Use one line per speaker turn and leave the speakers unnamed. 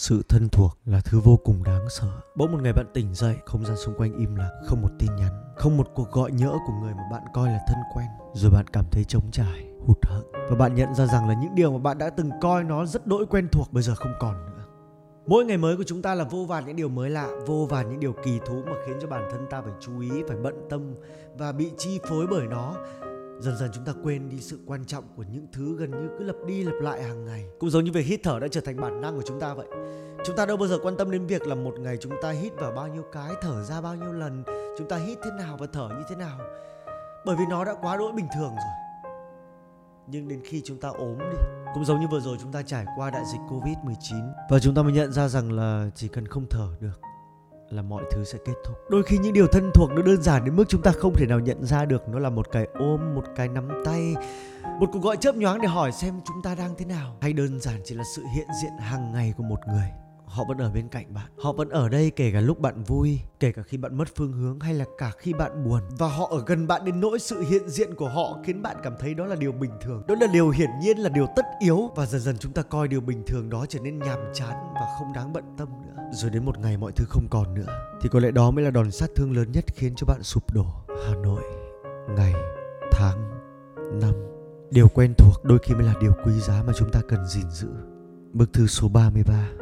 Sự thân thuộc là thứ vô cùng đáng sợ. Bỗng một ngày bạn tỉnh dậy, không gian xung quanh im lặng, không một tin nhắn, không một cuộc gọi nhỡ của người mà bạn coi là thân quen. Rồi bạn cảm thấy trống trải, hụt hẫng và bạn nhận ra rằng là những điều mà bạn đã từng coi nó rất đỗi quen thuộc bây giờ không còn nữa. Mỗi ngày mới của chúng ta là vô vàn những điều mới lạ, vô vàn những điều kỳ thú mà khiến cho bản thân ta phải chú ý, phải bận tâm và bị chi phối bởi nó dần dần chúng ta quên đi sự quan trọng của những thứ gần như cứ lặp đi lặp lại hàng ngày. Cũng giống như việc hít thở đã trở thành bản năng của chúng ta vậy. Chúng ta đâu bao giờ quan tâm đến việc là một ngày chúng ta hít vào bao nhiêu cái, thở ra bao nhiêu lần, chúng ta hít thế nào và thở như thế nào. Bởi vì nó đã quá đỗi bình thường rồi. Nhưng đến khi chúng ta ốm đi, cũng giống như vừa rồi chúng ta trải qua đại dịch covid 19 và chúng ta mới nhận ra rằng là chỉ cần không thở được là mọi thứ sẽ kết thúc. Đôi khi những điều thân thuộc nó đơn giản đến mức chúng ta không thể nào nhận ra được. Nó là một cái ôm, một cái nắm tay, một cuộc gọi chớp nhoáng để hỏi xem chúng ta đang thế nào. Hay đơn giản chỉ là sự hiện diện hàng ngày của một người họ vẫn ở bên cạnh bạn. Họ vẫn ở đây kể cả lúc bạn vui kể cả khi bạn mất phương hướng hay là cả khi bạn buồn. Và họ ở gần bạn đến nỗi sự hiện diện của họ khiến bạn cảm thấy đó là điều bình thường. Đó là điều hiển nhiên là điều tất yếu. Và dần dần chúng ta coi điều bình thường đó trở nên nhàm chán và không đáng bận tâm nữa. Rồi đến một ngày mọi thứ không còn nữa thì có lẽ đó mới là đòn sát thương lớn nhất khiến cho bạn sụp đổ. Hà nội ngày tháng năm. Điều quen thuộc đôi khi mới là điều quý giá mà chúng ta cần gìn giữ. Bức thư số 33